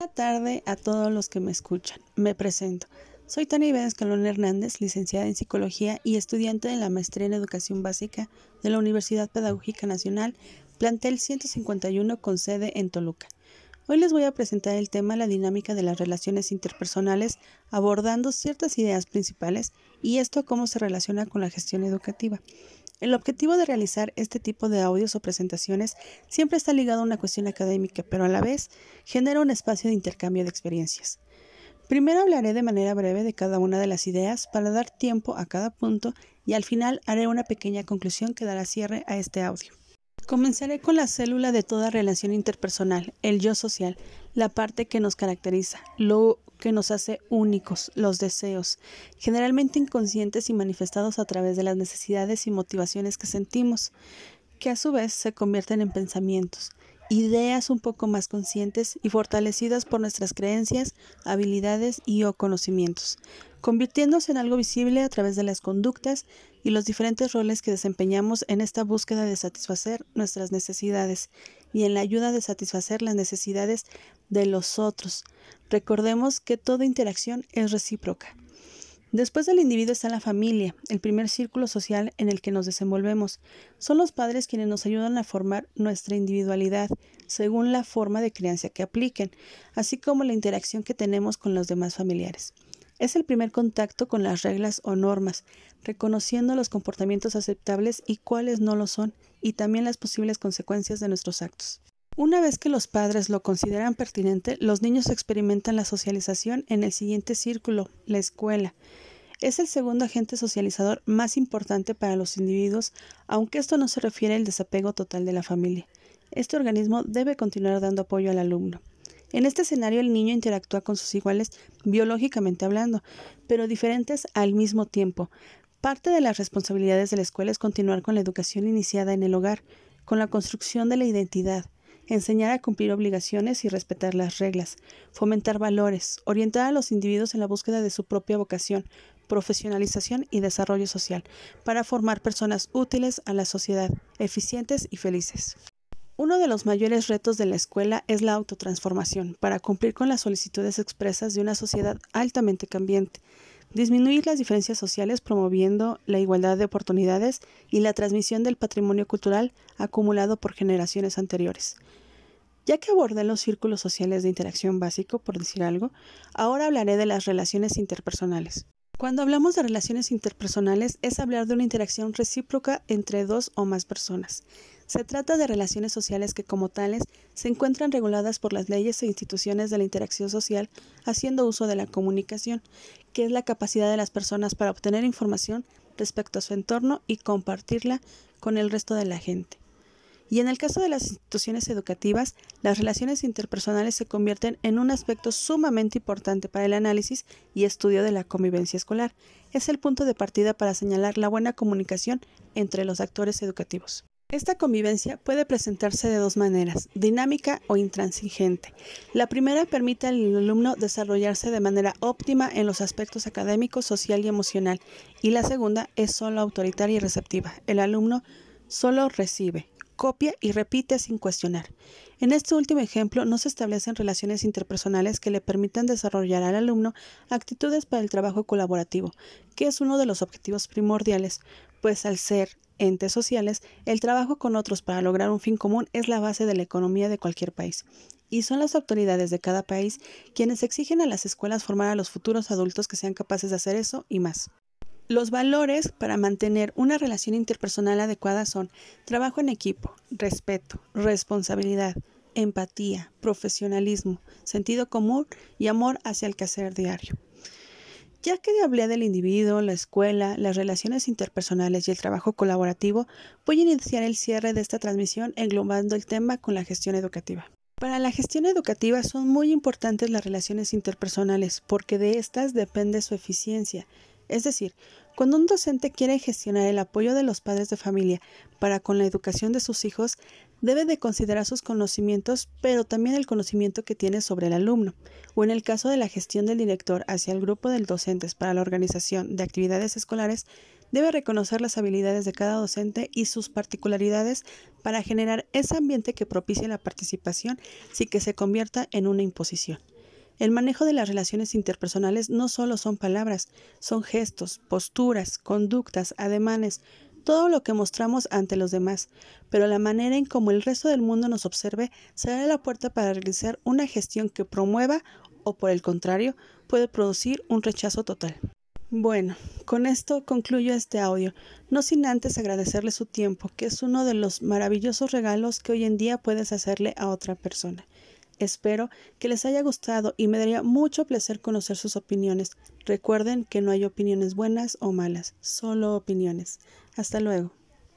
Buenas tardes a todos los que me escuchan. Me presento. Soy Tania Ives Calón Hernández, licenciada en Psicología y estudiante de la Maestría en Educación Básica de la Universidad Pedagógica Nacional, plantel 151 con sede en Toluca. Hoy les voy a presentar el tema La dinámica de las relaciones interpersonales, abordando ciertas ideas principales y esto cómo se relaciona con la gestión educativa. El objetivo de realizar este tipo de audios o presentaciones siempre está ligado a una cuestión académica, pero a la vez genera un espacio de intercambio de experiencias. Primero hablaré de manera breve de cada una de las ideas para dar tiempo a cada punto y al final haré una pequeña conclusión que dará cierre a este audio. Comenzaré con la célula de toda relación interpersonal, el yo social, la parte que nos caracteriza, lo que nos hace únicos, los deseos, generalmente inconscientes y manifestados a través de las necesidades y motivaciones que sentimos, que a su vez se convierten en pensamientos, ideas un poco más conscientes y fortalecidas por nuestras creencias, habilidades y o conocimientos, convirtiéndose en algo visible a través de las conductas y los diferentes roles que desempeñamos en esta búsqueda de satisfacer nuestras necesidades y en la ayuda de satisfacer las necesidades de los otros. Recordemos que toda interacción es recíproca. Después del individuo está la familia, el primer círculo social en el que nos desenvolvemos. Son los padres quienes nos ayudan a formar nuestra individualidad según la forma de crianza que apliquen, así como la interacción que tenemos con los demás familiares. Es el primer contacto con las reglas o normas, reconociendo los comportamientos aceptables y cuáles no lo son, y también las posibles consecuencias de nuestros actos. Una vez que los padres lo consideran pertinente, los niños experimentan la socialización en el siguiente círculo, la escuela. Es el segundo agente socializador más importante para los individuos, aunque esto no se refiere al desapego total de la familia. Este organismo debe continuar dando apoyo al alumno. En este escenario el niño interactúa con sus iguales biológicamente hablando, pero diferentes al mismo tiempo. Parte de las responsabilidades de la escuela es continuar con la educación iniciada en el hogar, con la construcción de la identidad, enseñar a cumplir obligaciones y respetar las reglas, fomentar valores, orientar a los individuos en la búsqueda de su propia vocación, profesionalización y desarrollo social, para formar personas útiles a la sociedad, eficientes y felices. Uno de los mayores retos de la escuela es la autotransformación, para cumplir con las solicitudes expresas de una sociedad altamente cambiante, disminuir las diferencias sociales promoviendo la igualdad de oportunidades y la transmisión del patrimonio cultural acumulado por generaciones anteriores. Ya que abordé los círculos sociales de interacción básico, por decir algo, ahora hablaré de las relaciones interpersonales. Cuando hablamos de relaciones interpersonales es hablar de una interacción recíproca entre dos o más personas. Se trata de relaciones sociales que como tales se encuentran reguladas por las leyes e instituciones de la interacción social haciendo uso de la comunicación, que es la capacidad de las personas para obtener información respecto a su entorno y compartirla con el resto de la gente. Y en el caso de las instituciones educativas, las relaciones interpersonales se convierten en un aspecto sumamente importante para el análisis y estudio de la convivencia escolar. Es el punto de partida para señalar la buena comunicación entre los actores educativos. Esta convivencia puede presentarse de dos maneras, dinámica o intransigente. La primera permite al alumno desarrollarse de manera óptima en los aspectos académico, social y emocional, y la segunda es solo autoritaria y receptiva. El alumno solo recibe copia y repite sin cuestionar. En este último ejemplo no se establecen relaciones interpersonales que le permitan desarrollar al alumno actitudes para el trabajo colaborativo, que es uno de los objetivos primordiales, pues al ser entes sociales, el trabajo con otros para lograr un fin común es la base de la economía de cualquier país. Y son las autoridades de cada país quienes exigen a las escuelas formar a los futuros adultos que sean capaces de hacer eso y más. Los valores para mantener una relación interpersonal adecuada son trabajo en equipo, respeto, responsabilidad, empatía, profesionalismo, sentido común y amor hacia el quehacer diario. Ya que hablé del individuo, la escuela, las relaciones interpersonales y el trabajo colaborativo, voy a iniciar el cierre de esta transmisión englobando el tema con la gestión educativa. Para la gestión educativa son muy importantes las relaciones interpersonales porque de estas depende su eficiencia es decir, cuando un docente quiere gestionar el apoyo de los padres de familia para con la educación de sus hijos, debe de considerar sus conocimientos, pero también el conocimiento que tiene sobre el alumno, o en el caso de la gestión del director hacia el grupo de docentes para la organización de actividades escolares, debe reconocer las habilidades de cada docente y sus particularidades para generar ese ambiente que propicie la participación sin que se convierta en una imposición. El manejo de las relaciones interpersonales no solo son palabras, son gestos, posturas, conductas, ademanes, todo lo que mostramos ante los demás, pero la manera en cómo el resto del mundo nos observe será la puerta para realizar una gestión que promueva o por el contrario puede producir un rechazo total. Bueno, con esto concluyo este audio, no sin antes agradecerle su tiempo, que es uno de los maravillosos regalos que hoy en día puedes hacerle a otra persona. Espero que les haya gustado y me daría mucho placer conocer sus opiniones. Recuerden que no hay opiniones buenas o malas, solo opiniones. Hasta luego.